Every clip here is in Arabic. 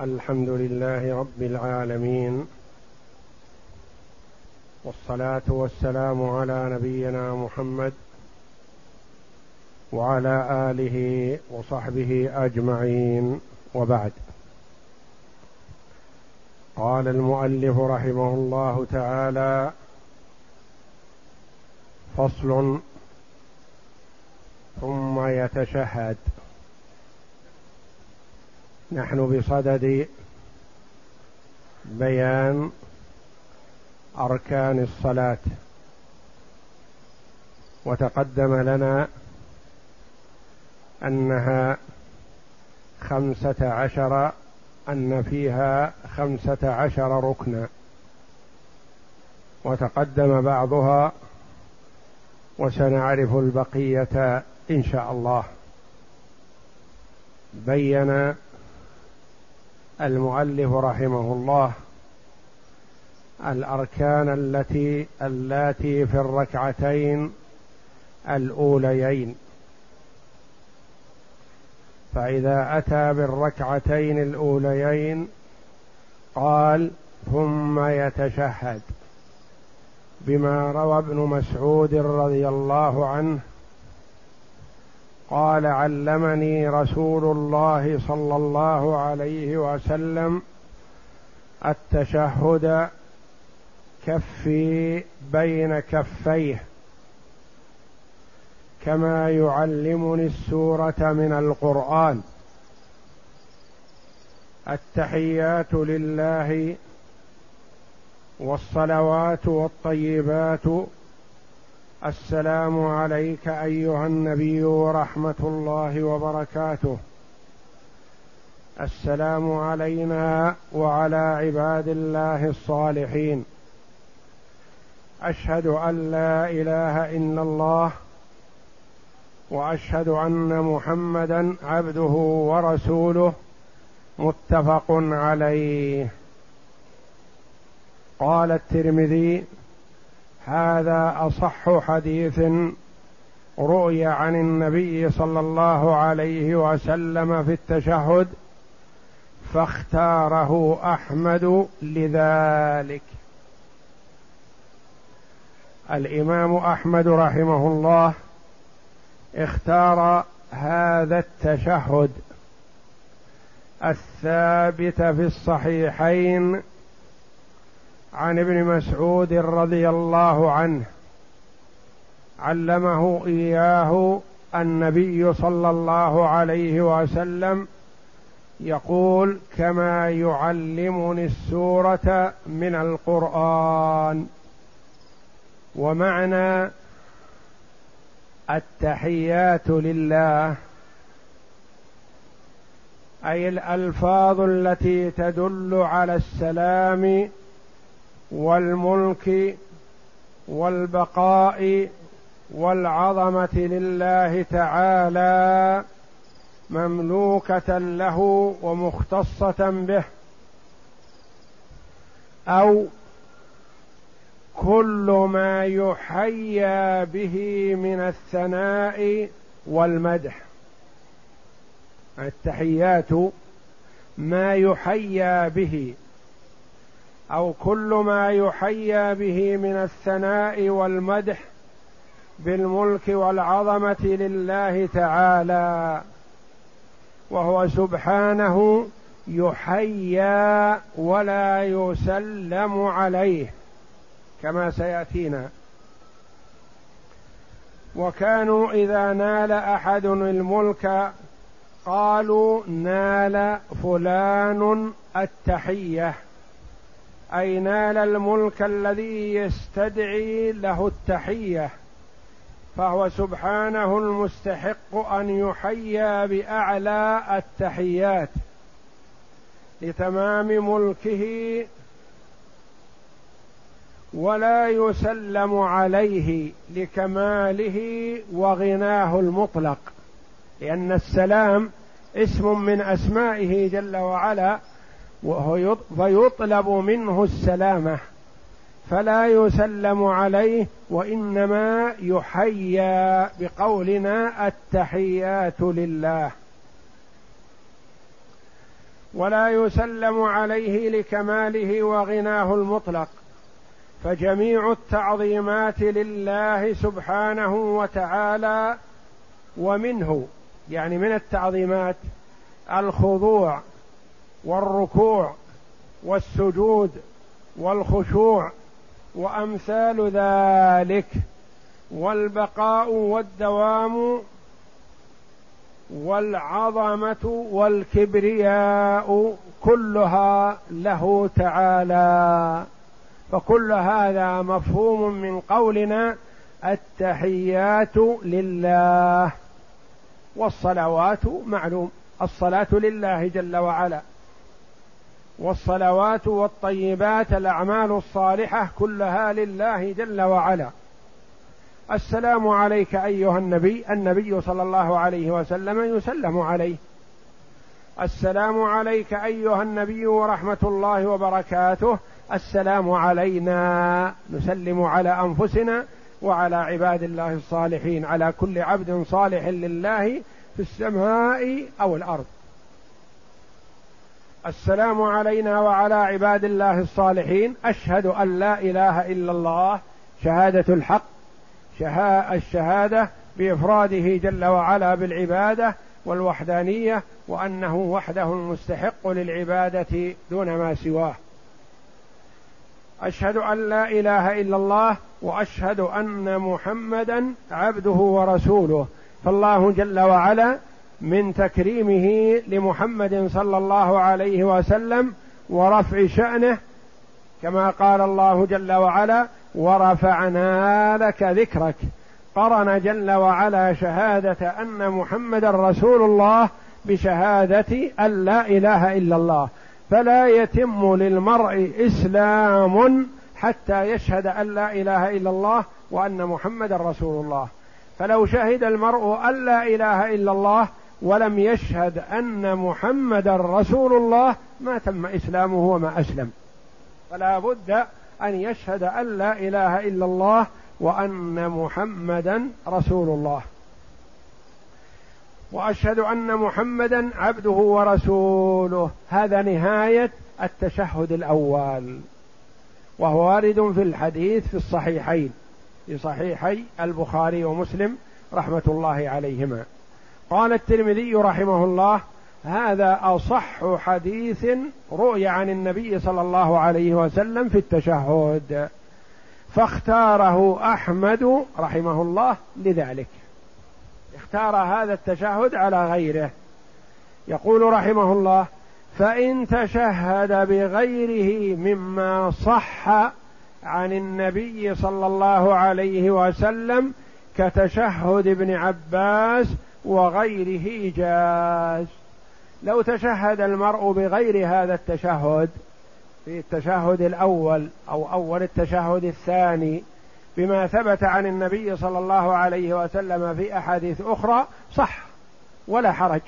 الحمد لله رب العالمين والصلاة والسلام على نبينا محمد وعلى آله وصحبه أجمعين وبعد. قال المؤلف رحمه الله تعالى فصل ثم يتشهد. نحن بصدد بيان أركان الصلاة. وتقدم لنا أنها خمسة عشر أن فيها خمسة عشر ركنا. وتقدم بعضها وسنعرف البقية إن شاء الله. بين المؤلف رحمه الله الأركان التي اللاتي في الركعتين الأوليين. فإذا أتى بالركعتين الأوليين قال ثم يتشهد. بما روى ابن مسعود رضي الله عنه قال علمني رسول الله صلى الله عليه وسلم التشهد كفي بين كفيه كما يعلمني السورة من القرآن. التحيات لله والصلوات والطيبات السلام عليك أيها النبي ورحمة الله وبركاته. السلام علينا وعلى عباد الله الصالحين. أشهد أن لا إله إلا الله وأشهد أن محمدا عبده ورسوله متفق عليه. قال الترمذي هذا أصح حديث روي عن النبي صلى الله عليه وسلم في التشهد فاختاره أحمد لذلك. الإمام أحمد رحمه الله اختار هذا التشهد الثابت في الصحيحين عن ابن مسعود رضي الله عنه علمه إياه النبي صلى الله عليه وسلم يقول كما يعلمني السورة من القرآن ومعنى التحيات لله أي الألفاظ التي تدل على السلام والملك والبقاء والعظمة لله تعالى مملوكة له ومختصة به. أو كل ما يحيى به من الثناء والمدح. التحيات ما يحيى به أو كل ما يحيى به من الثناء والمدح بالملك والعظمة لله تعالى وهو سبحانه يحيى ولا يسلم عليه كما سيأتينا. وكانوا إذا نال أحد الملك قالوا نال فلان التحية. أي نال الملك الذي يستدعي له التحية فهو سبحانه المستحق أن يحيى بأعلى التحيات لتمام ملكه ولا يسلم عليه لكماله وغناه المطلق لأن السلام اسم من أسمائه جل وعلا فيطلب منه السلامة فلا يسلم عليه وإنما يحيى بقولنا التحيات لله. ولا يسلم عليه لكماله وغناه المطلق فجميع التعظيمات لله سبحانه وتعالى ومنه يعني من التعظيمات الخضوع والركوع والسجود والخشوع وأمثال ذلك والبقاء والدوام والعظمة والكبرياء كلها له تعالى. فكل هذا مفهوم من قولنا التحيات لله. والصلوات معلوم الصلاة لله جل وعلا. والصلوات والطيبات الأعمال الصالحة كلها لله جل وعلا. السلام عليك أيها النبي النبي صلى الله عليه وسلم يسلم عليه. السلام عليك أيها النبي ورحمة الله وبركاته. السلام علينا. نسلم على أنفسنا وعلى عباد الله الصالحين. على كل عبد صالح لله في السماء أو الأرض. السلام علينا وعلى عباد الله الصالحين. أشهد أن لا إله إلا الله شهادة الحق الشهادة بإفراده جل وعلا بالعبادة والوحدانية وأنه وحده المستحق للعبادة دون ما سواه. أشهد أن لا إله إلا الله وأشهد أن محمدا عبده ورسوله. فالله جل وعلا من تكريمه لمحمد صلى الله عليه وسلم ورفع شأنه كما قال الله جل وعلا ورفعنا لك ذكرك قرن جل وعلا شهادة أن محمد رسول الله بشهادة أن لا إله إلا الله. فلا يتم للمرء إسلام حتى يشهد أن لا إله إلا الله وأن محمد رسول الله. فلو شهد المرء أن لا إله إلا الله ولم يشهد أن محمدا رسول الله ما تم إسلامه وما أسلم. فلا بد أن يشهد أن لا إله إلا الله وأن محمدا رسول الله. وأشهد أن محمدا عبده ورسوله. هذا نهاية التشهد الأول. وهو وارد في الحديث في الصحيحين في صحيحي البخاري ومسلم رحمة الله عليهما. قال الترمذي رحمه الله هذا أصح حديث روي عن النبي صلى الله عليه وسلم في التشهد. فاختاره أحمد رحمه الله لذلك. اختار هذا التشهد على غيره. يقول رحمه الله فإن تشهد بغيره مما صح عن النبي صلى الله عليه وسلم كتشهد ابن عباس وغيره جاز لو تشهد المرء بغير هذا التشهد في التشهد الأول أو أول التشهد الثاني بما ثبت عن النبي صلى الله عليه وسلم في أحاديث أخرى صح ولا حرج.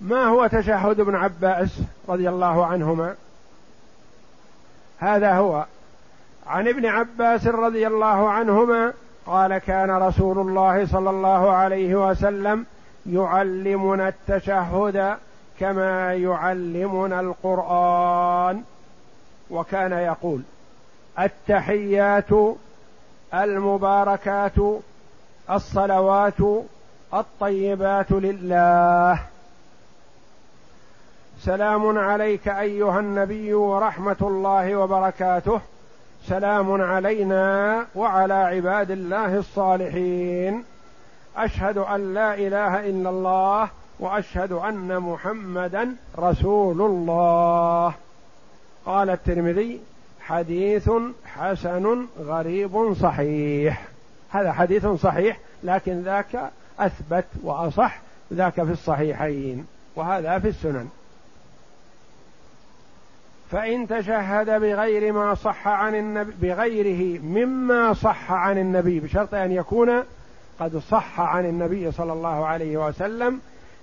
ما هو تشهد ابن عباس رضي الله عنهما؟ هذا هو. عن ابن عباس رضي الله عنهما قال كان رسول الله صلى الله عليه وسلم يعلمنا التشهد كما يعلمنا القرآن. وكان يقول التحيات المباركات الصلوات الطيبات لله. سلام عليك أيها النبي ورحمة الله وبركاته. سلام علينا وعلى عباد الله الصالحين. أشهد أن لا إله إلا الله وأشهد أن محمدا رسول الله. قال الترمذي حديث حسن غريب صحيح. هذا حديث صحيح لكن ذاك أثبت وأصح ذاك في الصحيحين وهذا في السنن. فإن تشهد بغير ما صح عن النبي بغيره مما صح عن النبي بشرط أن يكون قد صح عن النبي صلى الله عليه وسلم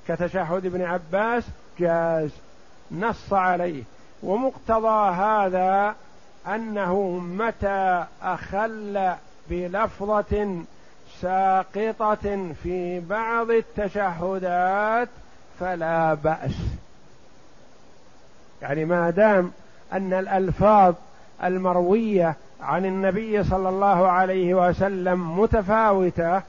كتشهد ابن عباس جاز نص عليه. ومقتضى هذا أنه متى أخل بلفظة ساقطة في بعض التشهدات فلا بأس. يعني ما دام أن الألفاظ المروية عن النبي صلى الله عليه وسلم متفاوتة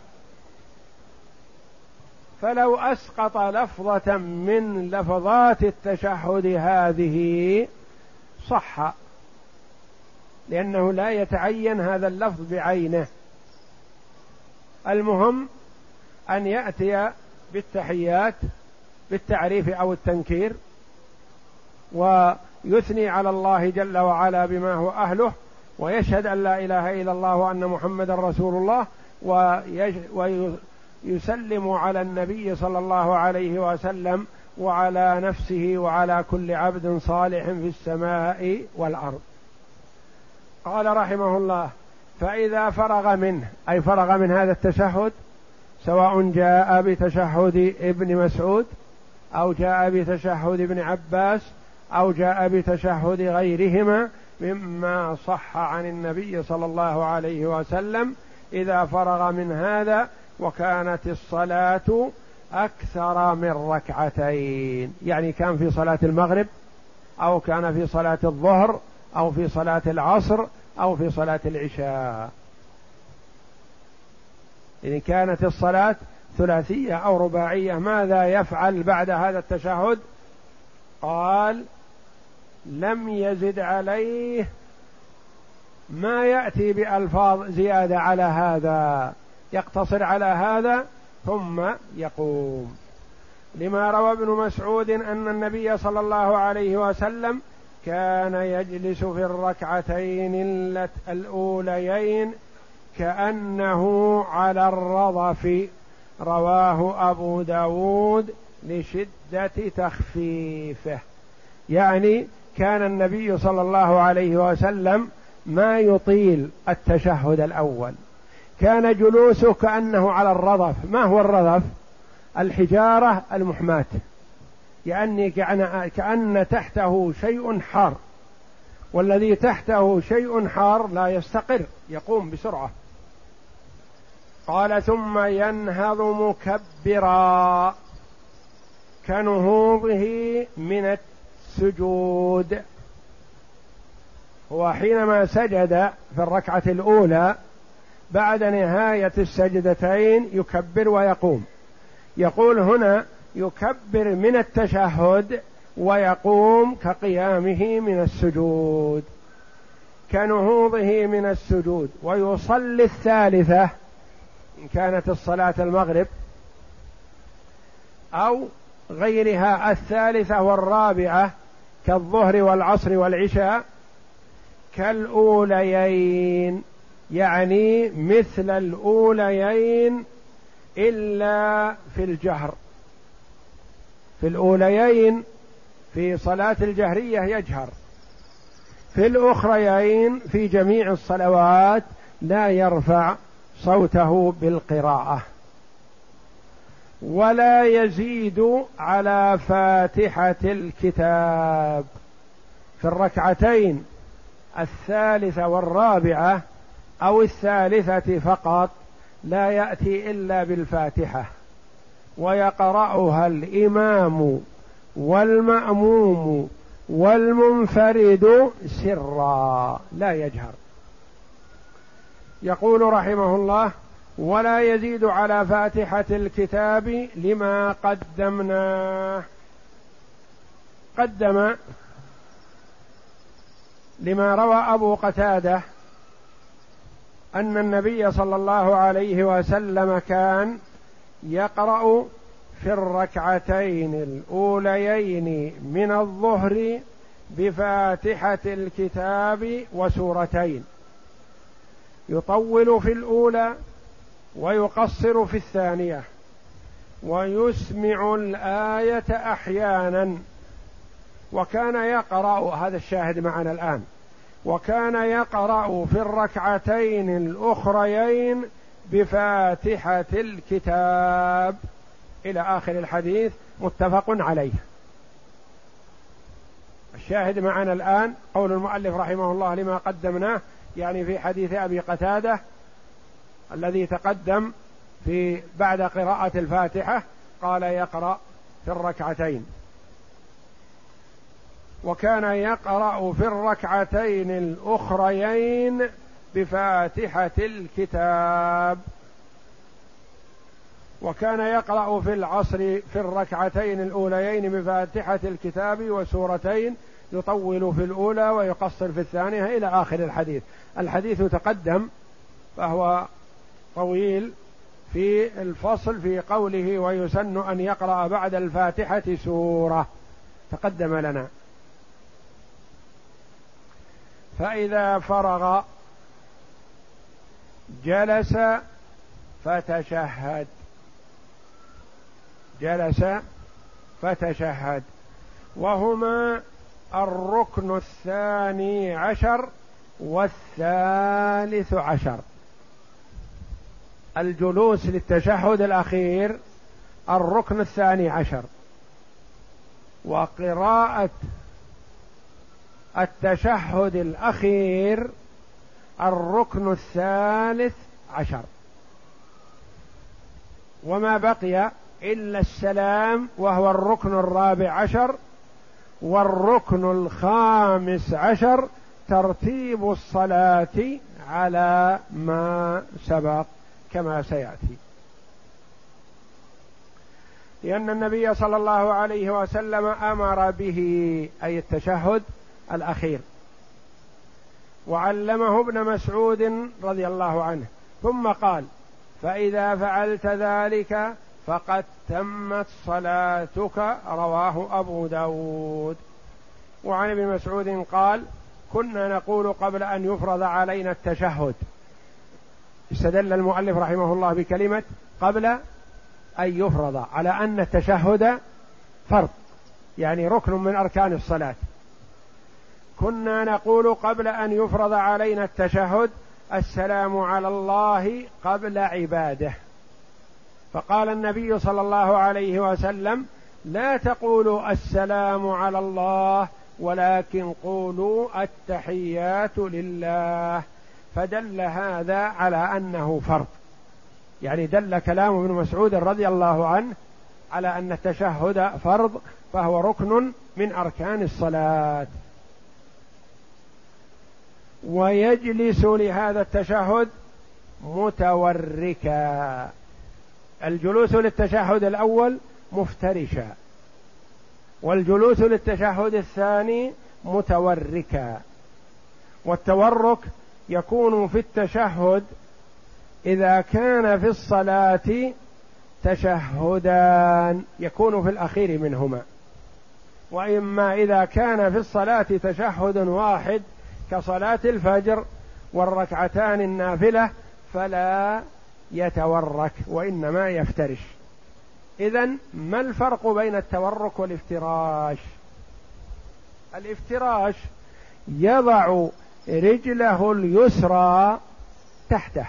فلو أسقط لفظة من لفظات التشهد هذه صح لأنه لا يتعين هذا اللفظ بعينه. المهم أن يأتي بالتحيات بالتعريف أو التنكير. ويثني على الله جل وعلا بما هو أهله ويشهد أن لا إله إلا الله وأن محمدا رسول الله ويسلم على النبي صلى الله عليه وسلم وعلى نفسه وعلى كل عبد صالح في السماء والأرض. قال رحمه الله فإذا فرغ منه أي فرغ من هذا التشهد سواء جاء بتشهد ابن مسعود أو جاء بتشهد ابن عباس أو جاء بتشهد غيرهما مما صح عن النبي صلى الله عليه وسلم إذا فرغ من هذا وكانت الصلاة أكثر من ركعتين. يعني كان في صلاة المغرب أو كان في صلاة الظهر أو في صلاة العصر أو في صلاة العشاء. إن كانت الصلاة ثلاثية أو رباعية ماذا يفعل بعد هذا التشهد؟ قال لم يزد عليه ما يأتي بألفاظ زيادة على هذا. يقتصر على هذا ثم يقوم. لما روى ابن مسعود أن النبي صلى الله عليه وسلم كان يجلس في الركعتين الأوليين كأنه على الرضف. رواه أبو داود لشدة تخفيفه. يعني كان النبي صلى الله عليه وسلم ما يطيل التشهد الأول. كان جلوسه كأنه على الرضف. ما هو الرضف؟ الحجارة المحماة. يعني كأن تحته شيء حار. والذي تحته شيء حار لا يستقر يقوم بسرعة. قال ثم ينهض مكبرا. كنهوضه من السجود. هو حينما سجد في الركعة الأولى بعد نهاية السجدتين يكبر ويقوم. يقول هنا يكبر من التشهد ويقوم كقيامه من السجود كنهوضه من السجود ويصلي الثالثة إن كانت الصلاة المغرب أو غيرها الثالثة والرابعة كالظهر والعصر والعشاء كالأوليين يعني مثل الأوليين إلا في الجهر. في الأوليين في صلاة الجهرية يجهر في الأخريين في جميع الصلوات لا يرفع صوته بالقراءة. ولا يزيد على فاتحة الكتاب. في الركعتين الثالثة والرابعة أو الثالثة فقط لا يأتي إلا بالفاتحة ويقرأها الإمام والمأموم والمنفرد سرا لا يجهر. يقول رحمه الله ولا يزيد على فاتحة الكتاب لما قدمناه قدم لما روى أبو قتادة أن النبي صلى الله عليه وسلم كان يقرأ في الركعتين الأوليين من الظهر بفاتحة الكتاب وسورتين. يطول في الأولى ويقصر في الثانية. ويسمع الآية أحيانا. وكان يقرأ هذا الشاهد معنا الآن. وكان يقرأ في الركعتين الأخريين بفاتحة الكتاب. إلى آخر الحديث متفق عليه. الشاهد معنا الآن قول المؤلف رحمه الله لما قدمناه يعني في حديث أبي قتادة الذي تقدم في بعد قراءة الفاتحة قال يقرأ في الركعتين. وكان يقرأ في الركعتين الأخريين بفاتحة الكتاب. وكان يقرأ في العصر في الركعتين الأوليين بفاتحة الكتاب وسورتين يطول في الأولى ويقصر في الثانية إلى آخر الحديث. الحديث تقدم فهو طويل في الفصل في قوله ويسن أن يقرأ بعد الفاتحة سورة. تقدم لنا. فإذا فرغ جلس فتشهد. جلس فتشهد. وهما الركن الثاني عشر والثالث عشر. الجلوس للتشهد الأخير الركن الثاني عشر. وقراءة التشهد الأخير الركن الثالث عشر. وما بقي إلا السلام وهو الركن الرابع عشر والركن الخامس عشر ترتيب الصلاة على ما سبق. كما سيأتي. لأن النبي صلى الله عليه وسلم أمر به أي التشهد الأخير. وعلمه ابن مسعود رضي الله عنه. ثم قال فإذا فعلت ذلك فقد تمت صلاتك رواه أبو داود. وعن ابن مسعود قال كنا نقول قبل أن يفرض علينا التشهد. استدل المؤلف رحمه الله بكلمة قبل أن يفرض على أن التشهد فرض يعني ركن من أركان الصلاة. كنا نقول قبل أن يفرض علينا التشهد السلام على الله قبل عباده. فقال النبي صلى الله عليه وسلم لا تقولوا السلام على الله ولكن قولوا التحيات لله. فدل هذا على أنه فرض. يعني دل كلام ابن مسعود رضي الله عنه على أن التشهد فرض فهو ركن من أركان الصلاة. ويجلس لهذا التشهد متوركا. الجلوس للتشهد الأول مفترشا. والجلوس للتشهد الثاني متوركا. والتورك يكون في التشهد إذا كان في الصلاة تشهدان يكون في الأخير منهما. وإما إذا كان في الصلاة تشهد واحد كصلاة الفجر والركعتان النافلة فلا يتورك وإنما يفترش. اذا ما الفرق بين التورك والافتراش؟ الافتراش يضع رجله اليسرى تحته.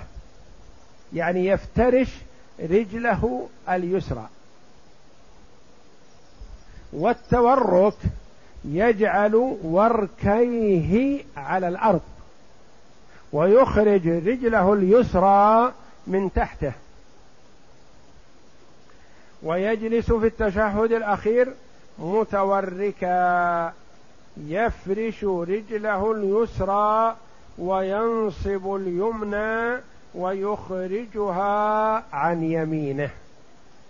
يعني يفترش رجله اليسرى. والتورك يجعل وركيه على الأرض. ويخرج رجله اليسرى من تحته. ويجلس في التشهد الأخير متوركا. يفرش رجله اليسرى وينصب اليمنى ويخرجها عن يمينه.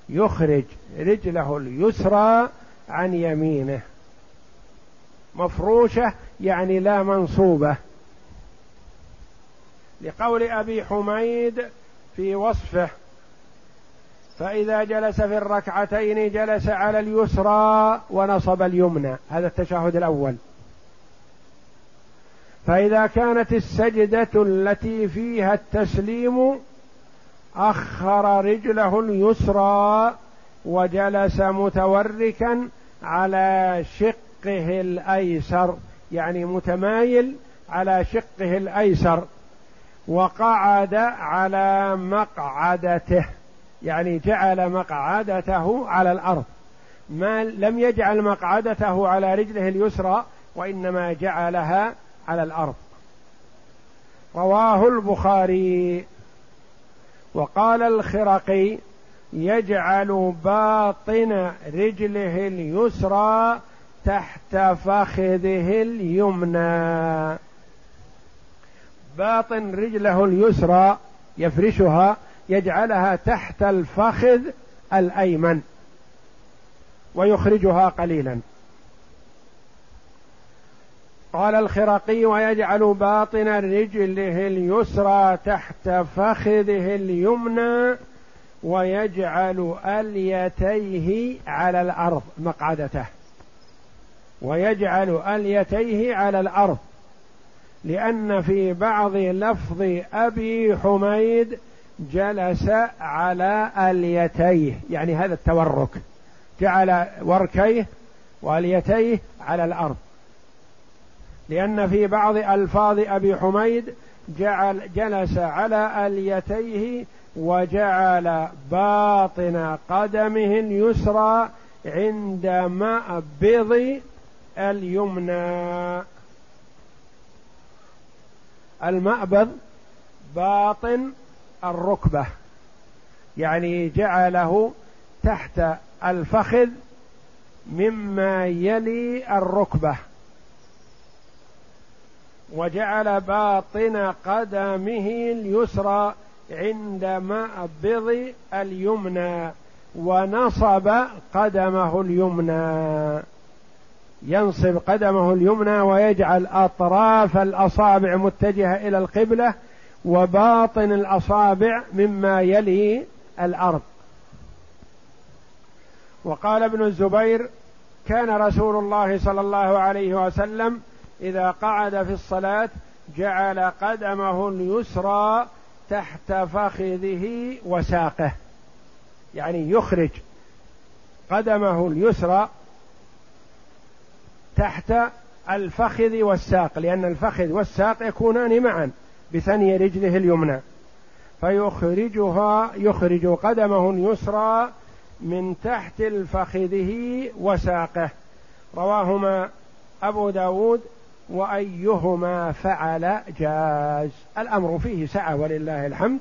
يخرج رجله اليسرى عن يمينه. مفروشة يعني لا منصوبة. لقول أبي حميد في وصفه فإذا جلس في الركعتين جلس على اليسرى ونصب اليمنى. هذا التشهد الأول. فإذا كانت السجدة التي فيها التسليم أخر رجله اليسرى وجلس متوركا على شقه الأيسر. يعني متمايل على شقه الأيسر. وقعد على مقعدته. يعني جعل مقعدته على الأرض. ما لم يجعل مقعدته على رجله اليسرى وإنما جعلها على الأرض. رواه البخاري. وقال الخرقي يجعل باطن رجله اليسرى تحت فخذه اليمنى. باطن رجله اليسرى يفرشها يجعلها تحت الفخذ الأيمن ويخرجها قليلا. قال الخرقي ويجعل باطن رجله اليسرى تحت فخذه اليمنى ويجعل أليتيه على الأرض مقعدته. ويجعل أليتيه على الأرض لأن في بعض لفظ أبي حميد جلس على اليتيه يعني هذا التورك جعل وركيه واليتيه على الأرض. لأن في بعض ألفاظ أبي حميد جعل جلس على اليتيه وجعل باطن قدمه اليسرى عند مأبض اليمنى. المأبض باطن الركبة يعني جعله تحت الفخذ مما يلي الركبة. وجعل باطن قدمه اليسرى عند مأبض اليمنى ونصب قدمه اليمنى. ينصب قدمه اليمنى ويجعل أطراف الأصابع متجهة إلى القبلة وباطن الأصابع مما يلي الأرض. وقال ابن الزبير كان رسول الله صلى الله عليه وسلم إذا قعد في الصلاة جعل قدمه اليسرى تحت فخذه وساقه. يعني يخرج قدمه اليسرى تحت الفخذ والساق لأن الفخذ والساق يكونان معا. بثني رجله اليمنى. فيخرجها يخرج قدمه اليسرى من تحت الفخذه وساقه. رواهما أبو داود وأيهما فعل جاز. الأمر فيه سعة ولله الحمد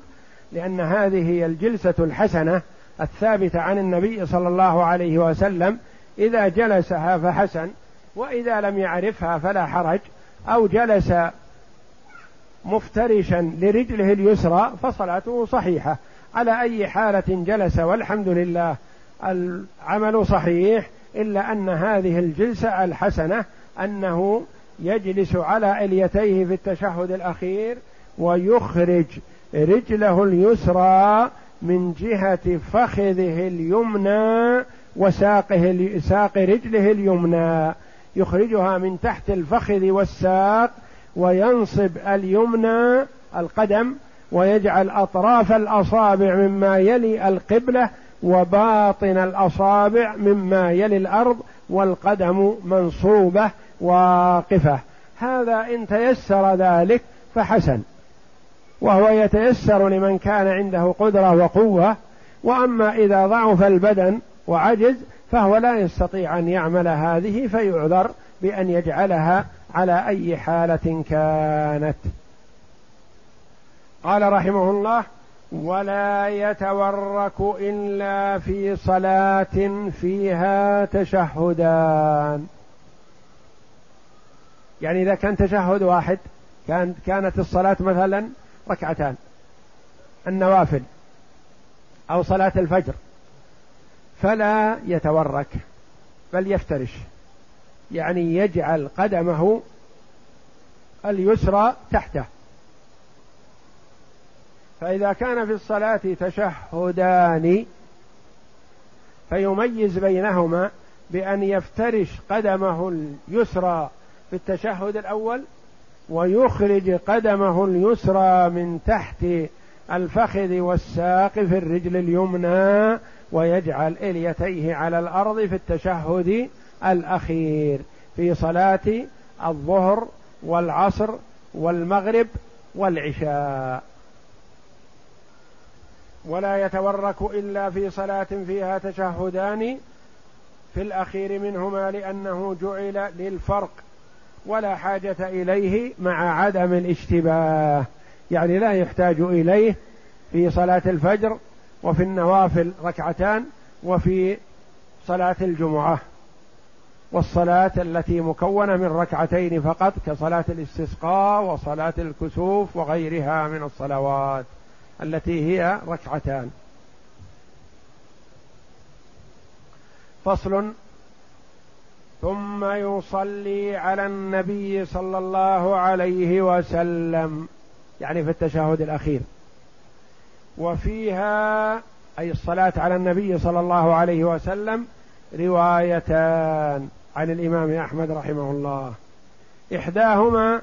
لأن هذه هي الجلسة الحسنة الثابتة عن النبي صلى الله عليه وسلم. إذا جلسها فحسن وإذا لم يعرفها فلا حرج أو جلس مفترشا لرجله اليسرى فصلاته صحيحة. على أي حالة جلس والحمد لله. العمل صحيح إلا أن هذه الجلسة الحسنة أنه يجلس على إليتيه في التشهد الأخير ويخرج رجله اليسرى من جهة فخذه اليمنى وساقه ساق رجله اليمنى. يخرجها من تحت الفخذ والساق وينصب اليمنى القدم ويجعل أطراف الأصابع مما يلي القبلة وباطن الأصابع مما يلي الأرض والقدم منصوبة واقفة. هذا إن تيسر ذلك فحسن. وهو يتيسر لمن كان عنده قدرة وقوة. وأما إذا ضعف البدن وعجز فهو لا يستطيع أن يعمل هذه فيعذر بأن يجعلها على أي حالة كانت. قال رحمه الله ولا يتورك إلا في صلاة فيها تشهدان. يعني إذا كان تشهد واحد كان كانت الصلاة مثلا ركعتان النوافل أو صلاة الفجر فلا يتورك بل يفترش. يعني يجعل قدمه اليسرى تحته. فإذا كان في الصلاة تشهدان فيميز بينهما بأن يفترش قدمه اليسرى في التشهد الأول ويخرج قدمه اليسرى من تحت الفخذ والساق في الرجل اليمنى ويجعل إليتيه على الأرض في التشهد الأخير في صلاة الظهر والعصر والمغرب والعشاء. ولا يتورك إلا في صلاة فيها تشهدان في الأخير منهما لأنه جعل للفرق ولا حاجة إليه مع عدم الاشتباه. يعني لا يحتاج إليه في صلاة الفجر وفي النوافل ركعتان وفي صلاة الجمعة. والصلاة التي مكونة من ركعتين فقط كصلاة الاستسقاء وصلاة الكسوف وغيرها من الصلوات التي هي ركعتان. فصل. ثم يصلي على النبي صلى الله عليه وسلم يعني في التشهد الأخير. وفيها أي الصلاة على النبي صلى الله عليه وسلم روايتان. عن الإمام أحمد رحمه الله. إحداهما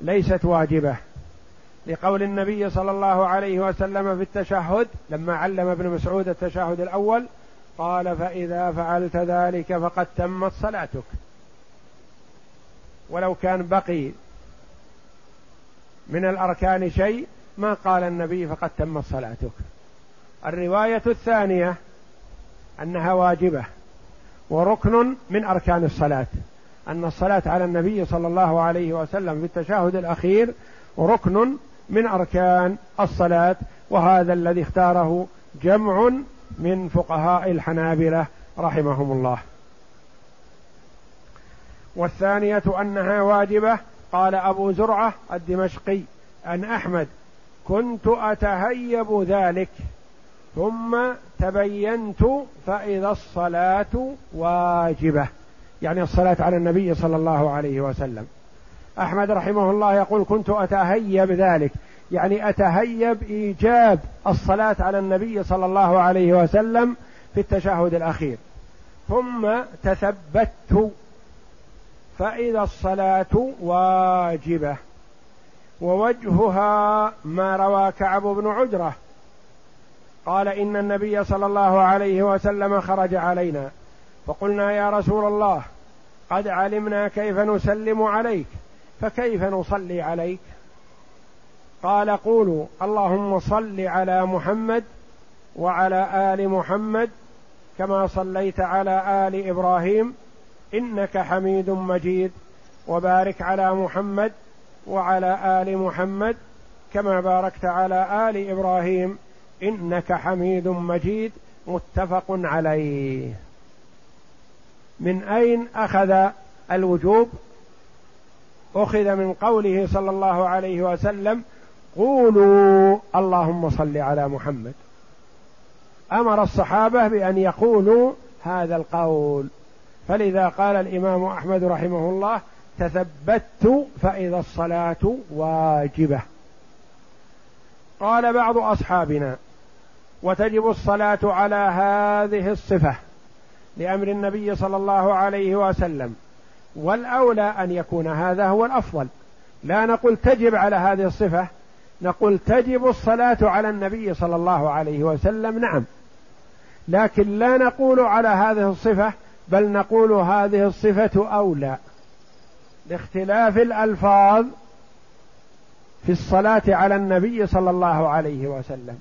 ليست واجبة. لقول النبي صلى الله عليه وسلم في التشهد لما علم ابن مسعود التشهد الأول قال فإذا فعلت ذلك فقد تمت صلاتك. ولو كان بقي من الأركان شيء ما قال النبي فقد تمت صلاتك. الرواية الثانية أنها واجبة. وركن من أركان الصلاة. أن الصلاة على النبي صلى الله عليه وسلم في التشهد الأخير ركن من أركان الصلاة وهذا الذي اختاره جمع من فقهاء الحنابلة رحمهم الله. والثانية أنها واجبة قال أبو زرعة الدمشقي عن أحمد كنت أتهيب ذلك ثم تبينت فإذا الصلاة واجبة. يعني الصلاة على النبي صلى الله عليه وسلم. أحمد رحمه الله يقول كنت أتهيب ذلك. يعني أتهيب إيجاب الصلاة على النبي صلى الله عليه وسلم في التشهد الأخير. ثم تثبت فإذا الصلاة واجبة. ووجهها ما روى كعب بن عجرة. قال إن النبي صلى الله عليه وسلم خرج علينا. فقلنا يا رسول الله قد علمنا كيف نسلم عليك فكيف نصلي عليك؟ قال قولوا اللهم صل على محمد وعلى آل محمد كما صليت على آل إبراهيم إنك حميد مجيد. وبارك على محمد وعلى آل محمد كما باركت على آل إبراهيم. إنك حميد مجيد متفق عليه. من أين أخذ الوجوب؟ أخذ من قوله صلى الله عليه وسلم قولوا اللهم صل على محمد. أمر الصحابة بأن يقولوا هذا القول. فلذا قال الإمام أحمد رحمه الله تثبت فإذا الصلاة واجبة. قال بعض أصحابنا وتجب الصلاة على هذه الصفة لأمر النبي صلى الله عليه وسلم. والأولى أن يكون هذا هو الأفضل. لا نقول تجب على هذه الصفة نقول تجب الصلاة على النبي صلى الله عليه وسلم نعم. لكن لا نقول على هذه الصفة بل نقول هذه الصفة أولى. لاختلاف الألفاظ في الصلاة على النبي صلى الله عليه وسلم.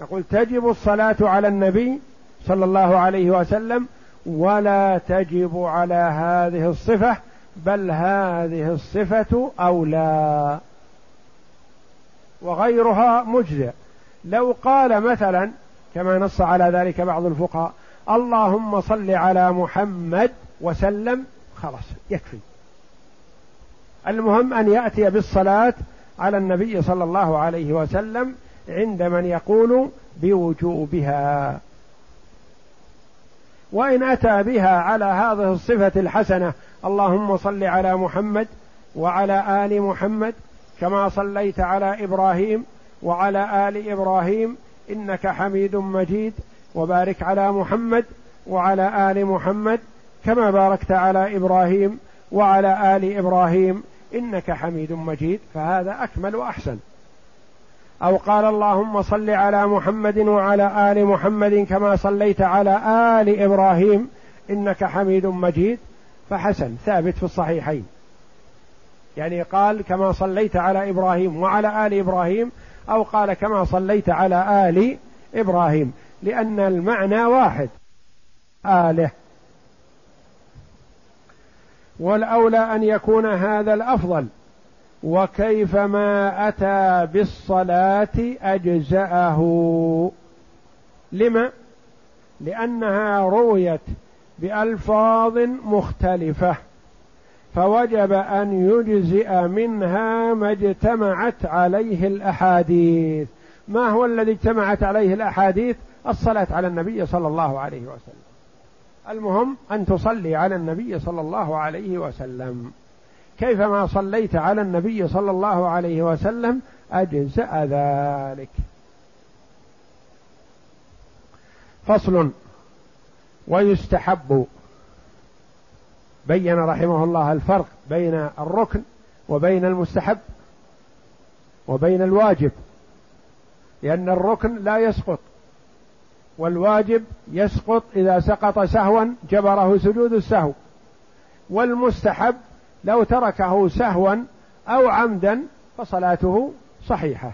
نقول تجب الصلاة على النبي صلى الله عليه وسلم ولا تجب على هذه الصفة بل هذه الصفة أولى. وغيرها مجزئ. لو قال مثلا كما نص على ذلك بعض الفقهاء اللهم صل على محمد وسلم خلاص يكفي. المهم أن يأتي بالصلاة على النبي صلى الله عليه وسلم عند من يقول بوجوبها. وإن أتى بها على هذه الصفة الحسنة اللهم صل على محمد وعلى آل محمد كما صليت على إبراهيم وعلى آل إبراهيم إنك حميد مجيد. وبارك على محمد وعلى آل محمد كما باركت على إبراهيم وعلى آل إبراهيم إنك حميد مجيد. فهذا أكمل وأحسن. أو قال اللهم صل على محمد وعلى آل محمد كما صليت على آل إبراهيم إنك حميد مجيد. فحسن ثابت في الصحيحين. يعني قال كما صليت على إبراهيم وعلى آل إبراهيم أو قال كما صليت على آل إبراهيم لأن المعنى واحد آله. والأولى أن يكون هذا الأفضل. وكيفما أتى بالصلاة أجزأه. لما؟ لأنها رويت بألفاظ مختلفة فوجب أن يجزئ منها ما اجتمعت عليه الأحاديث. ما هو الذي اجتمعت عليه الأحاديث؟ الصلاة على النبي صلى الله عليه وسلم. المهم أن تصلي على النبي صلى الله عليه وسلم. كيفما صليت على النبي صلى الله عليه وسلم أجزأ ذلك. فصل. ويستحب. بين رحمه الله الفرق بين الركن وبين المستحب وبين الواجب. لأن الركن لا يسقط والواجب يسقط إذا سقط سهوا جبره سجود السهو والمستحب لو تركه سهوا أو عمدا فصلاته صحيحة.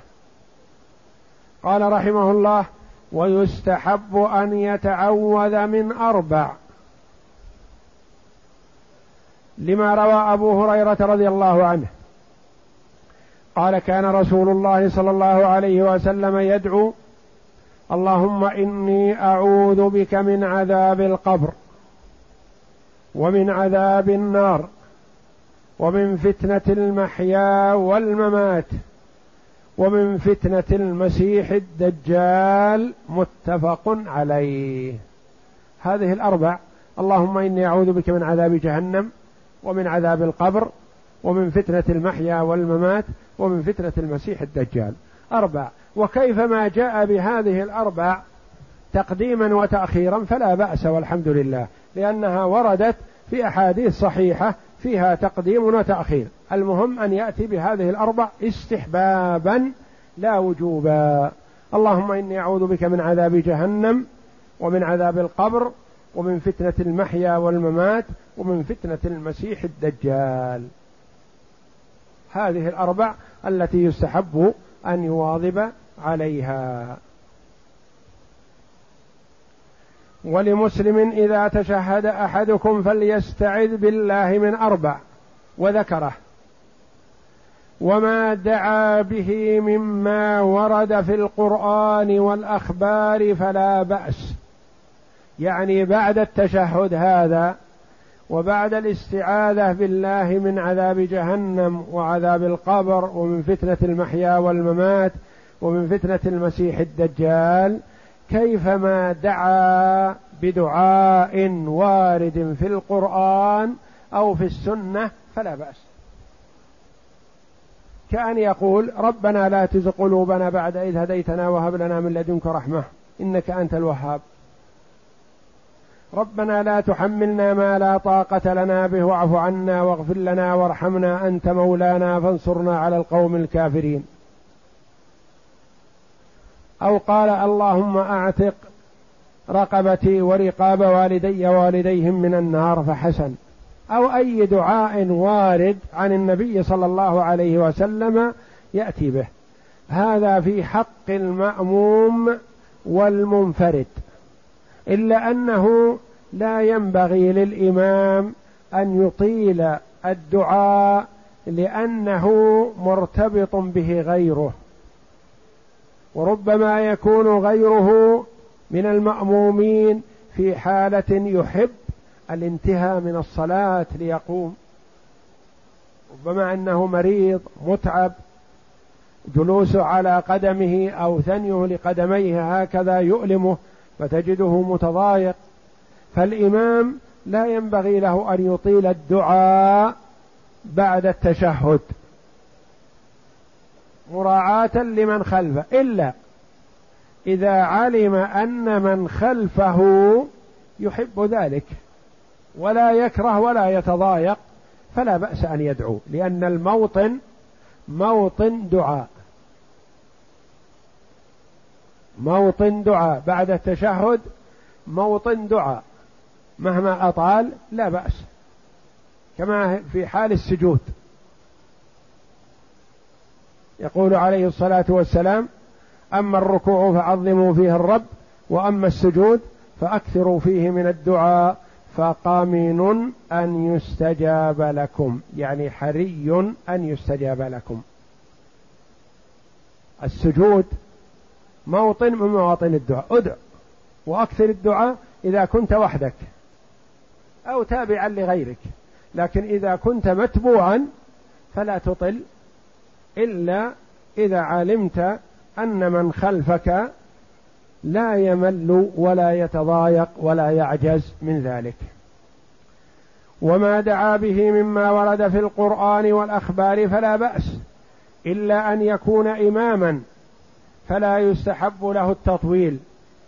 قال رحمه الله ويستحب أن يتعوذ من أربع. لما روى أبو هريرة رضي الله عنه قال كان رسول الله صلى الله عليه وسلم يدعو اللهم إني أعوذ بك من عذاب القبر ومن عذاب النار. ومن فتنة المحيا والممات ومن فتنة المسيح الدجال متفق عليه. هذه الأربع اللهم إني أعوذ بك من عذاب جهنم ومن عذاب القبر ومن فتنة المحيا والممات ومن فتنة المسيح الدجال. أربع وكيفما جاء بهذه الأربع تقديما وتاخيرا فلا بأس والحمد لله لأنها وردت في أحاديث صحيحة فيها تقديم وتأخير. المهم أن يأتي بهذه الأربع استحبابا لا وجوبا. اللهم إني أعوذ بك من عذاب جهنم ومن عذاب القبر ومن فتنة المحيا والممات ومن فتنة المسيح الدجال. هذه الأربع التي يستحب أن يواظب عليها. ولمسلم إذا تشهد أحدكم فليستعذ بالله من أربع وذكره. وما دعا به مما ورد في القرآن والأخبار فلا بأس. يعني بعد التشهد هذا وبعد الاستعاذة بالله من عذاب جهنم وعذاب القبر ومن فتنة المحيا والممات ومن فتنة المسيح الدجال كيفما دعا بدعاء وارد في القرآن أو في السنة فلا بأس. كأن يقول ربنا لا تزغ قلوبنا بعد إذ هديتنا وهب لنا من لدنك رحمة إنك أنت الوهاب. ربنا لا تحملنا ما لا طاقة لنا به واعف عنا واغفر لنا وارحمنا أنت مولانا فانصرنا على القوم الكافرين. أو قال اللهم أعتق رقبتي ورقاب والدي والديهم من النار فحسن. أو أي دعاء وارد عن النبي صلى الله عليه وسلم يأتي به. هذا في حق المأموم والمنفرد. إلا أنه لا ينبغي للإمام أن يطيل الدعاء لأنه مرتبط به غيره. وربما يكون غيره من المأمومين في حالة يحب الانتهاء من الصلاة ليقوم. ربما أنه مريض متعب جلوسه على قدمه أو ثنيه لقدميه هكذا يؤلمه فتجده متضايق. فالإمام لا ينبغي له أن يطيل الدعاء بعد التشهد. مراعاة لمن خلفه. إلا إذا علم أن من خلفه يحب ذلك ولا يكره ولا يتضايق فلا بأس أن يدعو لأن الموطن موطن دعاء. موطن دعاء. بعد التشهد موطن دعاء. مهما أطال لا بأس. كما في حال السجود. يقول عليه الصلاة والسلام أما الركوع فعظموا فيه الرب وأما السجود فأكثروا فيه من الدعاء فقامن أن يستجاب لكم يعني حري أن يستجاب لكم. السجود موطن من مواطن الدعاء. ادع وأكثر الدعاء إذا كنت وحدك أو تابعا لغيرك لكن إذا كنت متبوعا فلا تطل إلا إذا علمت أن من خلفك لا يمل ولا يتضايق ولا يعجز من ذلك. وما دعا به مما ورد في القرآن والأخبار فلا بأس إلا أن يكون إماما فلا يستحب له التطويل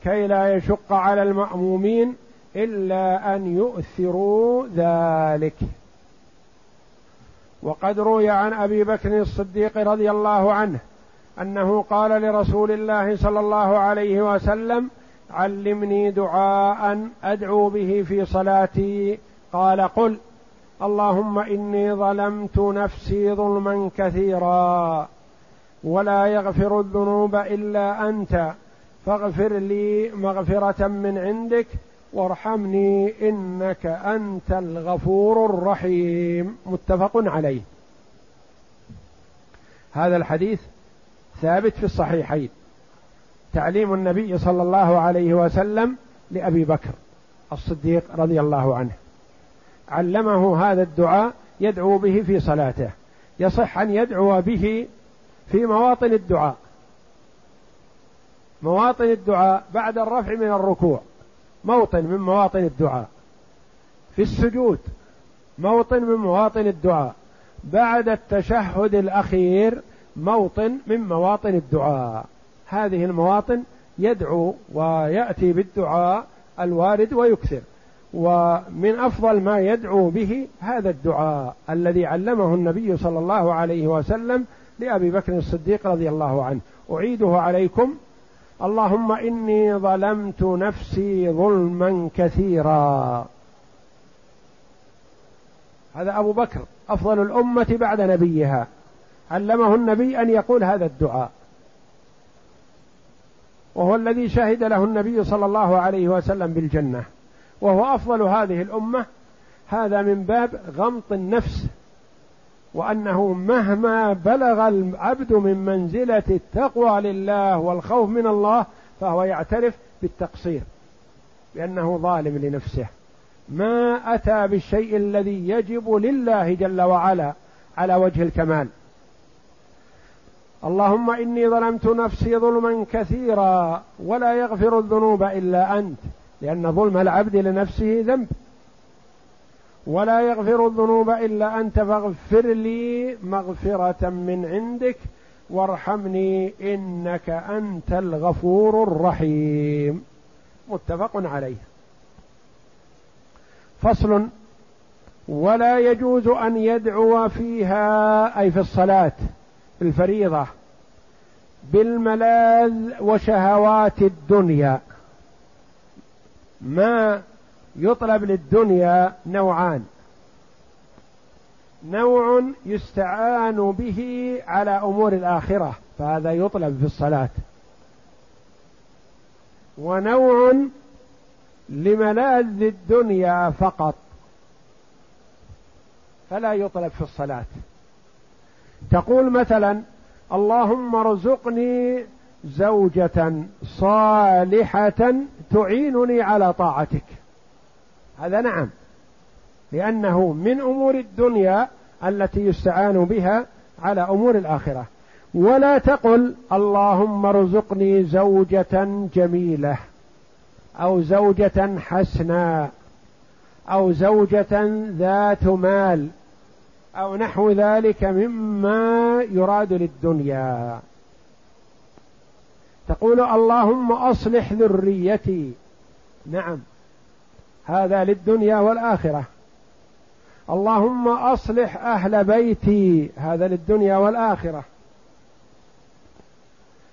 كي لا يشق على المأمومين إلا أن يؤثروا ذلك. وقد روي عن أبي بكر الصديق رضي الله عنه أنه قال لرسول الله صلى الله عليه وسلم علمني دعاء أدعو به في صلاتي. قال قل اللهم إني ظلمت نفسي ظلما كثيرا ولا يغفر الذنوب إلا أنت فاغفر لي مغفرة من عندك وارحمني إنك أنت الغفور الرحيم. متفق عليه. هذا الحديث ثابت في الصحيحين. تعليم النبي صلى الله عليه وسلم لأبي بكر الصديق رضي الله عنه. علمه هذا الدعاء يدعو به في صلاته. يصح أن يدعو به في مواطن الدعاء. مواطن الدعاء بعد الرفع من الركوع. موطن من مواطن الدعاء. في السجود موطن من مواطن الدعاء. بعد التشهد الأخير موطن من مواطن الدعاء. هذه المواطن يدعو ويأتي بالدعاء الوارد ويكثر. ومن أفضل ما يدعو به هذا الدعاء الذي علمه النبي صلى الله عليه وسلم لأبي بكر الصديق رضي الله عنه. أعيده عليكم اللهم إني ظلمت نفسي ظلما كثيرا. هذا أبو بكر أفضل الأمة بعد نبيها. علمه النبي أن يقول هذا الدعاء. وهو الذي شهد له النبي صلى الله عليه وسلم بالجنة. وهو أفضل هذه الأمة. هذا من باب غمط النفس وأنه مهما بلغ العبد من منزلة التقوى لله والخوف من الله فهو يعترف بالتقصير بانه ظالم لنفسه. ما أتى بالشيء الذي يجب لله جل وعلا على وجه الكمال. اللهم إني ظلمت نفسي ظلما كثيرا ولا يغفر الذنوب إلا أنت لأن ظلم العبد لنفسه ذنب. ولا يغفر الذنوب إلا أنت فاغفر لي مغفرة من عندك وارحمني إنك أنت الغفور الرحيم. متفق عليه. فصل ولا يجوز أن يدعو فيها أي في الصلاة الفريضة بالملاذ وشهوات الدنيا. ما يطلب للدنيا نوعان. نوع يستعان به على أمور الآخرة فهذا يطلب في الصلاة. ونوع لملاذ الدنيا فقط فلا يطلب في الصلاة. تقول مثلا اللهم ارزقني زوجة صالحة تعينني على طاعتك. هذا نعم. لأنه من أمور الدنيا التي يستعان بها على أمور الآخرة. ولا تقل اللهم ارزقني زوجة جميلة أو زوجة حسناء أو زوجة ذات مال أو نحو ذلك مما يراد للدنيا. تقول اللهم أصلح ذريتي. نعم. هذا للدنيا والآخرة. اللهم أصلح أهل بيتي هذا للدنيا والآخرة.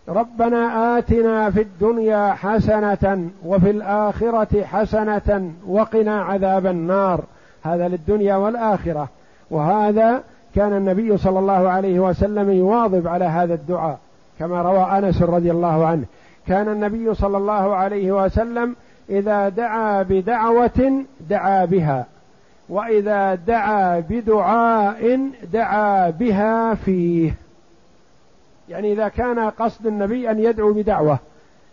ربنا آتنا في الدنيا حسنة وفي الآخرة حسنة وقنا عذاب النار. هذا للدنيا والآخرة. وهذا كان النبي صلى الله عليه وسلم يواظب على هذا الدعاء. كما روى أنس رضي الله عنه. كان النبي صلى الله عليه وسلم إذا دعا بدعوة دعا بها وإذا دعا بدعاء دعا بها فيه. يعني إذا كان قصد النبي أن يدعو بدعوة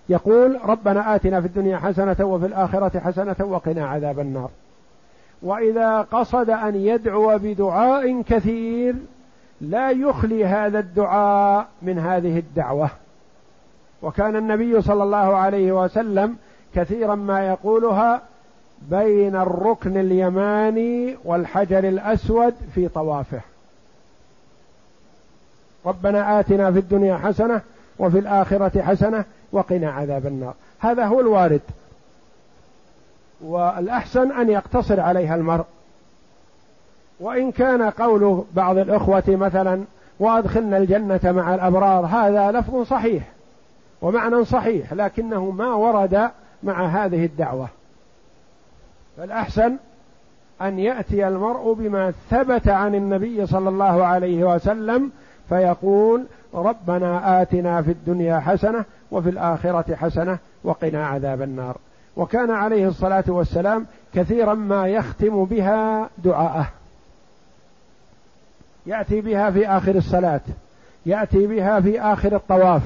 يقول ربنا آتنا في الدنيا حسنة وفي الآخرة حسنة وقنا عذاب النار. وإذا قصد أن يدعو بدعاء كثير لا يخلي هذا الدعاء من هذه الدعوة. وكان النبي صلى الله عليه وسلم كثيرا ما يقولها بين الركن اليماني والحجر الأسود في طوافه. ربنا آتنا في الدنيا حسنة وفي الآخرة حسنة وقنا عذاب النار. هذا هو الوارد. والأحسن أن يقتصر عليها المرء. وإن كان قول بعض الإخوة مثلا وأدخلنا الجنة مع الأبرار هذا لفظ صحيح ومعنى صحيح لكنه ما ورد مع هذه الدعوة. فالأحسن أن يأتي المرء بما ثبت عن النبي صلى الله عليه وسلم فيقول ربنا آتنا في الدنيا حسنة وفي الآخرة حسنة وقنا عذاب النار. وكان عليه الصلاة والسلام كثيرا ما يختم بها دعاءه. يأتي بها في آخر الصلاة يأتي بها في آخر الطواف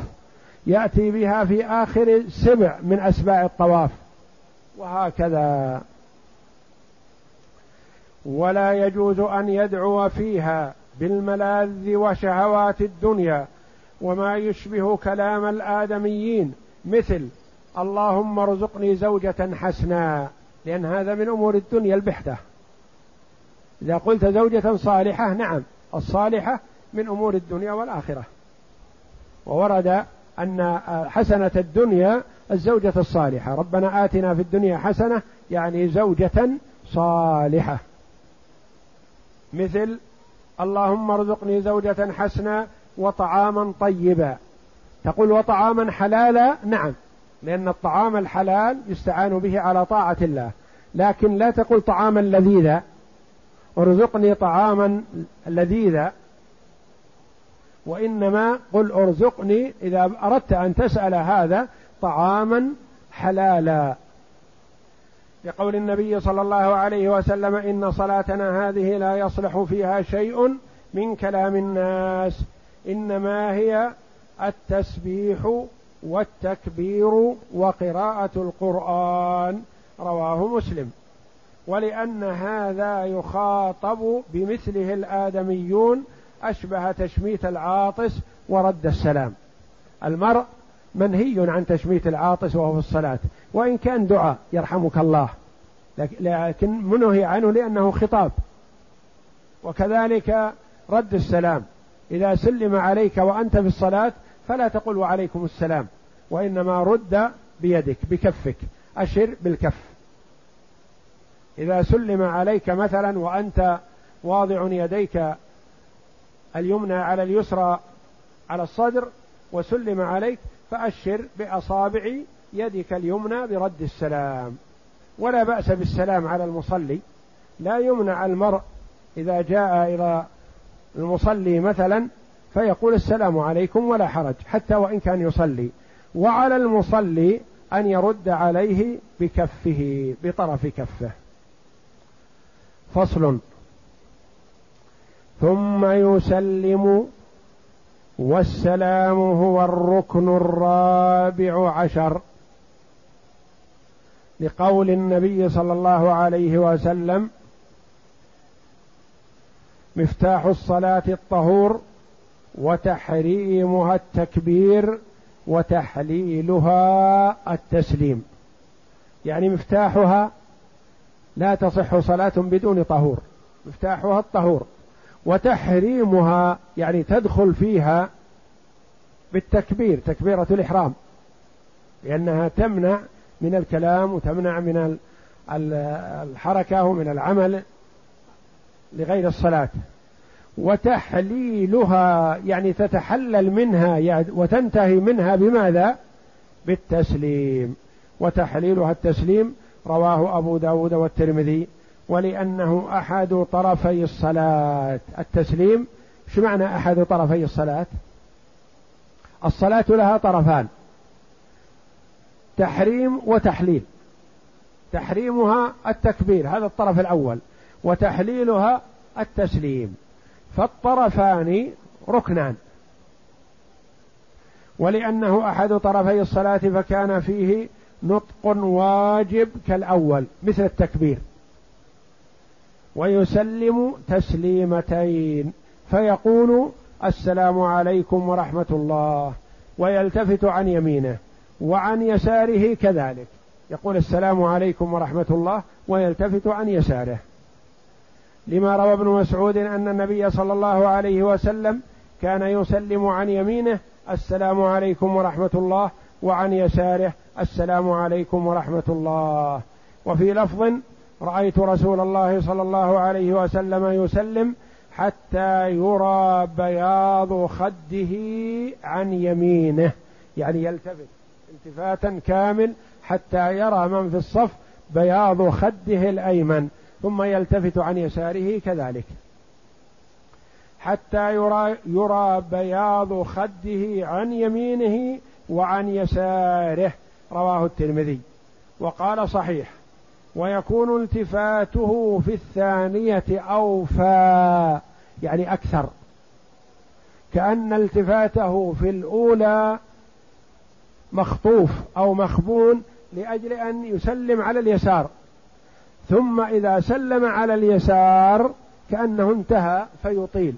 يأتي بها في آخر سبع من أسباع الطواف. وهكذا. ولا يجوز أن يدعو فيها بالملاذ وشهوات الدنيا وما يشبه كلام الآدميين مثل اللهم ارزقني زوجة حسنا لأن هذا من أمور الدنيا البحتة. إذا قلت زوجة صالحة نعم الصالحة من أمور الدنيا والآخرة. وورد أن حسنة الدنيا الزوجة الصالحة. ربنا آتنا في الدنيا حسنة يعني زوجة صالحة. مثل اللهم ارزقني زوجة حسنة وطعاما طيبا. تقول وطعاما حلالا؟ نعم. لأن الطعام الحلال يستعان به على طاعة الله. لكن لا تقول طعاما لذيذا. ارزقني طعاما لذيذا. وإنما قل أرزقني إذا أردت أن تسأل هذا طعاما حلالا. لقول النبي صلى الله عليه وسلم إن صلاتنا هذه لا يصلح فيها شيء من كلام الناس إنما هي التسبيح والتكبير وقراءة القرآن. رواه مسلم. ولأن هذا يخاطب بمثله الآدميون أشبه تشميت العاطس ورد السلام. المرء منهي عن تشميت العاطس وهو في الصلاة وإن كان دعاء يرحمك الله. لكن منهي عنه لأنه خطاب. وكذلك رد السلام. إذا سلم عليك وأنت في الصلاة فلا تقل وعليكم السلام وإنما رد بيدك بكفك. أشر بالكف. إذا سلم عليك مثلا وأنت واضع يديك اليمنى على اليسرى على الصدر وسلم عليك فأشر بأصابع يدك اليمنى برد السلام. ولا بأس بالسلام على المصلي. لا يمنع المرء إذا جاء إلى المصلي مثلا فيقول السلام عليكم ولا حرج حتى وإن كان يصلي. وعلى المصلي أن يرد عليه بكفه بطرف كفه. فصل. ثم يسلم والسلام هو الركن الرابع عشر لقول النبي صلى الله عليه وسلم مفتاح الصلاة الطهور وتحريمها التكبير وتحليلها التسليم. يعني مفتاحها لا تصح صلاة بدون طهور مفتاحها الطهور. وتحريمها يعني تدخل فيها بالتكبير تكبيرة الإحرام لأنها تمنع من الكلام وتمنع من الحركة ومن العمل لغير الصلاة. وتحليلها يعني تتحلل منها وتنتهي منها بماذا؟ بالتسليم. وتحليلها التسليم رواه أبو داود والترمذي. ولأنه أحد طرفي الصلاة. التسليم شو معنى أحد طرفي الصلاة؟ الصلاة لها طرفان تحريم وتحليل. تحريمها التكبير هذا الطرف الأول وتحليلها التسليم. فالطرفان ركنان. ولأنه أحد طرفي الصلاة فكان فيه نطق واجب كالأول مثل التكبير. ويسلم تسليمتين. فيقول السلام عليكم ورحمة الله ويلتفت عن يمينه وعن يساره كذلك. يقول السلام عليكم ورحمة الله ويلتفت عن يساره. لما روى ابن مسعود أن النبي صلى الله عليه وسلم كان يسلم عن يمينه السلام عليكم ورحمة الله وعن يساره السلام عليكم ورحمة الله. وفي لفظ رأيت رسول الله صلى الله عليه وسلم يسلم حتى يرى بياض خده عن يمينه. يعني يلتفت التفاتا كامل حتى يرى من في الصف بياض خده الأيمن ثم يلتفت عن يساره كذلك. حتى يرى يرى بياض خده عن يمينه وعن يساره. رواه الترمذي. وقال صحيح ويكون التفاته في الثانية أوفى يعني أكثر. كأن التفاته في الأولى مخطوف أو مخبون لأجل أن يسلم على اليسار. ثم إذا سلم على اليسار كأنه انتهى فيطيل.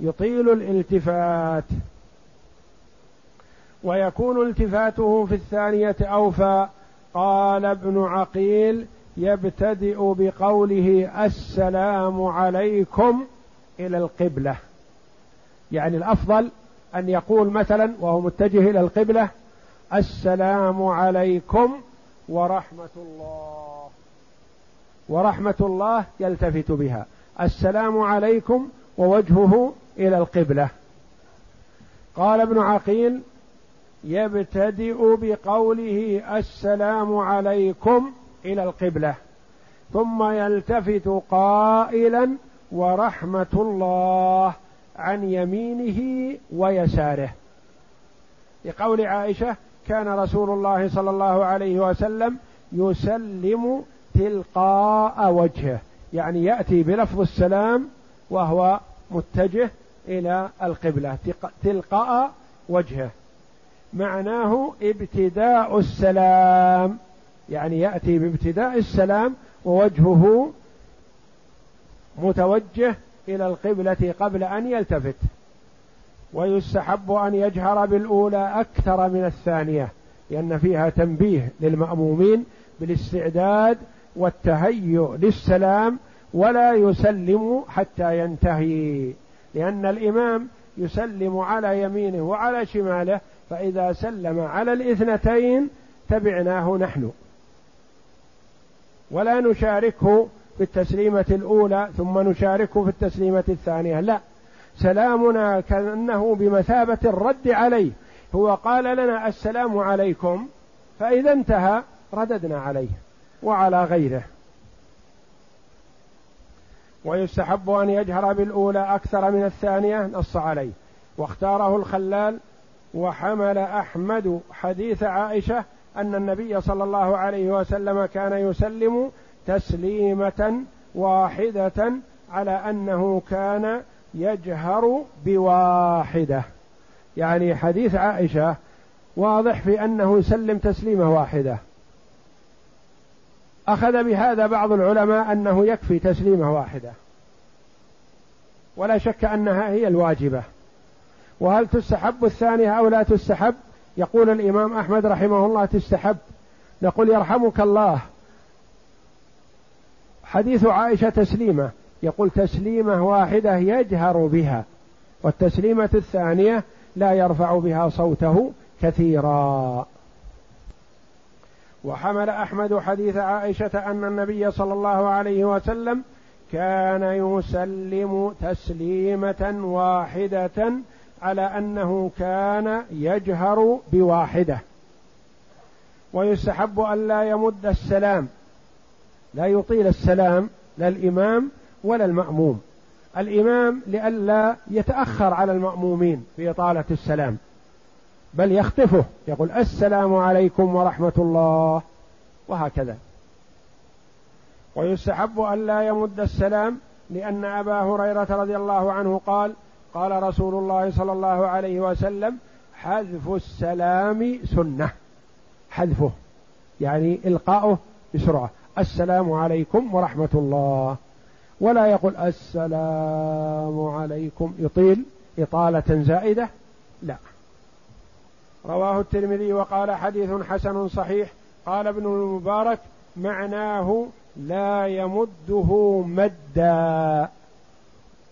يطيل الالتفات. ويكون التفاته في الثانية أوفى قال ابن عقيل يبتدئ بقوله السلام عليكم إلى القبلة. يعني الأفضل أن يقول مثلا وهو متجه إلى القبلة السلام عليكم ورحمة الله. ورحمة الله يلتفت بها. السلام عليكم ووجهه إلى القبلة. قال ابن عقيل يبتدئ بقوله السلام عليكم إلى القبلة ثم يلتفت قائلا ورحمة الله عن يمينه ويساره. لقول عائشة كان رسول الله صلى الله عليه وسلم يسلم تلقاء وجهه يعني يأتي بلفظ السلام وهو متجه إلى القبلة تلقاء وجهه. معناه ابتداء السلام. يعني يأتي بابتداء السلام ووجهه متوجه إلى القبلة قبل أن يلتفت. ويستحب أن يجهر بالأولى أكثر من الثانية لأن فيها تنبيه للمأمومين بالاستعداد والتهيؤ للسلام ولا يسلم حتى ينتهي. لأن الإمام يسلم على يمينه وعلى شماله فإذا سلم على الاثنتين تبعناه نحن. ولا نشاركه في التسليمة الأولى ثم نشاركه في التسليمة الثانية لا. سلامنا كأنه بمثابة الرد عليه. هو قال لنا السلام عليكم فإذا انتهى رددنا عليه وعلى غيره. ويستحب أن يجهر بالأولى أكثر من الثانية نص عليه. واختاره الخلال وحمل أحمد حديث عائشة أن النبي صلى الله عليه وسلم كان يسلم تسليمة واحدة على أنه كان يجهر بواحدة. يعني حديث عائشة واضح في أنه يسلم تسليمة واحدة. أخذ بهذا بعض العلماء أنه يكفي تسليمة واحدة. ولا شك أنها هي الواجبة. وهل تستحب الثانية أو لا تستحب؟ يقول الإمام أحمد رحمه الله تستحب. نقول يرحمك الله. حديث عائشة تسليمة. يقول تسليمة واحدة يجهر بها والتسليمة الثانية لا يرفع بها صوته كثيرا. وحمل أحمد حديث عائشة أن النبي صلى الله عليه وسلم كان يسلم تسليمة واحدة على أنه كان يجهر بواحدة. ويستحب أن لا يمد السلام. لا يطيل السلام لا الإمام ولا المأموم. الإمام لئلا يتأخر على المأمومين في إطالة السلام. بل يخطفه. يقول السلام عليكم ورحمة الله. وهكذا. ويستحب أن لا يمد السلام لأن أبا هريرة رضي الله عنه قال قال رسول الله صلى الله عليه وسلم حذف السلام سنة. حذفه يعني إلقاؤه بسرعة. السلام عليكم ورحمة الله. ولا يقول السلام عليكم يطيل إطالة زائدة. لا. رواه الترمذي وقال حديث حسن صحيح. قال ابن المبارك معناه لا يمده مدا.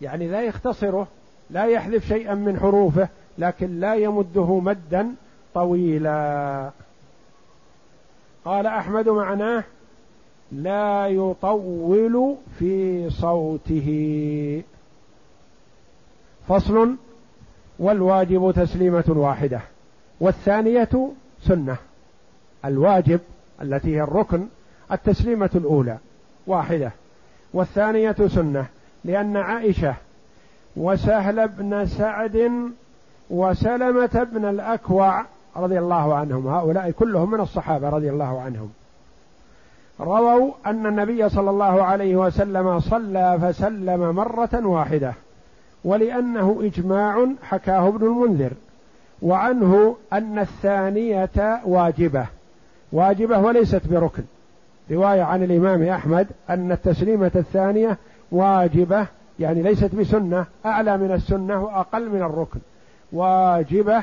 يعني لا يختصره. لا يحذف شيئا من حروفه لكن لا يمده مدا طويلا. قال أحمد معناه لا يطول في صوته. فصل والواجب تسليمة واحدة والثانية سنة. الواجب التي هي الركن التسليمة الأولى واحدة. والثانية سنة لأن عائشة وسهل بن سعد وسلمة بن الأكوع رضي الله عنهم. هؤلاء كلهم من الصحابة رضي الله عنهم. رووا أن النبي صلى الله عليه وسلم صلى فسلم مرة واحدة ولأنه إجماع حكاه ابن المنذر وعنه أن الثانية واجبة. واجبة وليست بركن. رواية عن الإمام أحمد أن التسليمة الثانية واجبة يعني ليست بسنة أعلى من السنة وأقل من الركن. واجبة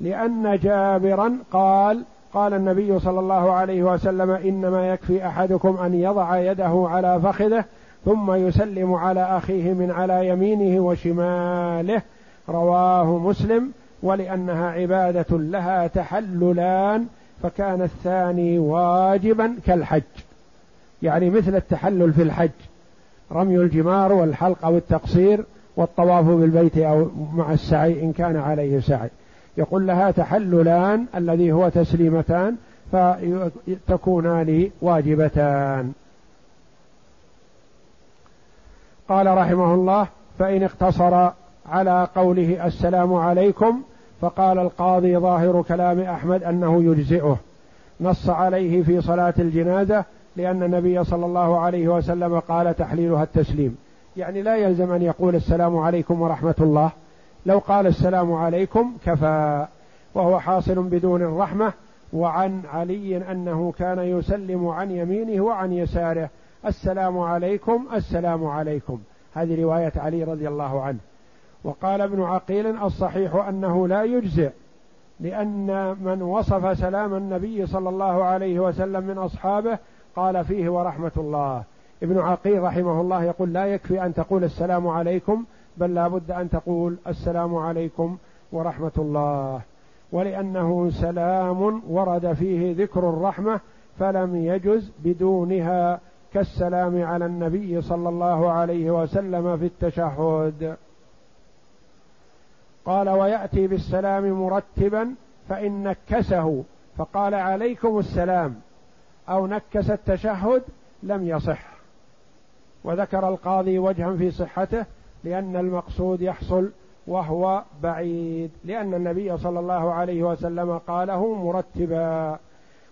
لأن جابرا قال قال النبي صلى الله عليه وسلم إنما يكفي أحدكم أن يضع يده على فخذه ثم يسلم على أخيه من على يمينه وشماله. رواه مسلم. ولأنها عبادة لها تحللان فكان الثاني واجبا كالحج. يعني مثل التحلل في الحج. رمي الجمار والحلق أو التقصير والطواف بالبيت أو مع السعي إن كان عليه سعي. يقول لها تحللان الذي هو تسليمتان فتكونان واجبتان. قال رحمه الله فإن اقتصر على قوله السلام عليكم فقال القاضي ظاهر كلام أحمد أنه يجزئه. نص عليه في صلاة الجنازة لأن النبي صلى الله عليه وسلم قال تحليلها التسليم. يعني لا يلزم أن يقول السلام عليكم ورحمة الله. لو قال السلام عليكم كفى. وهو حاصل بدون الرحمة. وعن علي أنه كان يسلم عن يمينه وعن يساره. السلام عليكم السلام عليكم. هذه رواية علي رضي الله عنه. وقال ابن عقيل الصحيح أنه لا يجزئ. لأن من وصف سلام النبي صلى الله عليه وسلم من أصحابه قال فيه ورحمة الله. ابن عقيل رحمه الله يقول لا يكفي أن تقول السلام عليكم بل لا بد أن تقول السلام عليكم ورحمة الله. ولأنه سلام ورد فيه ذكر الرحمة فلم يجز بدونها كالسلام على النبي صلى الله عليه وسلم في التشهد. قال ويأتي بالسلام مرتبا فإن نكسه فقال عليكم السلام. أو نكس التشهد لم يصح. وذكر القاضي وجها في صحته لأن المقصود يحصل وهو بعيد لأن النبي صلى الله عليه وسلم قاله مرتبا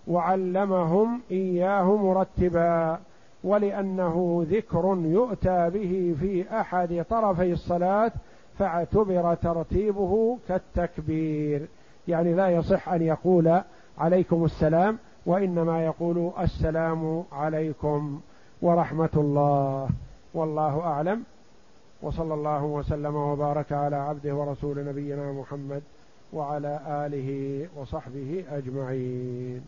وعلمهم إياه مرتبا ولأنه ذكر يؤتى به في أحد طرفي الصلاة فاعتبر ترتيبه كالتكبير. يعني لا يصح أن يقول عليكم السلام وإنما يقول السلام عليكم ورحمة الله والله أعلم. وصلى الله وسلم وبارك على عبده ورسول نبينا محمد وعلى آله وصحبه أجمعين.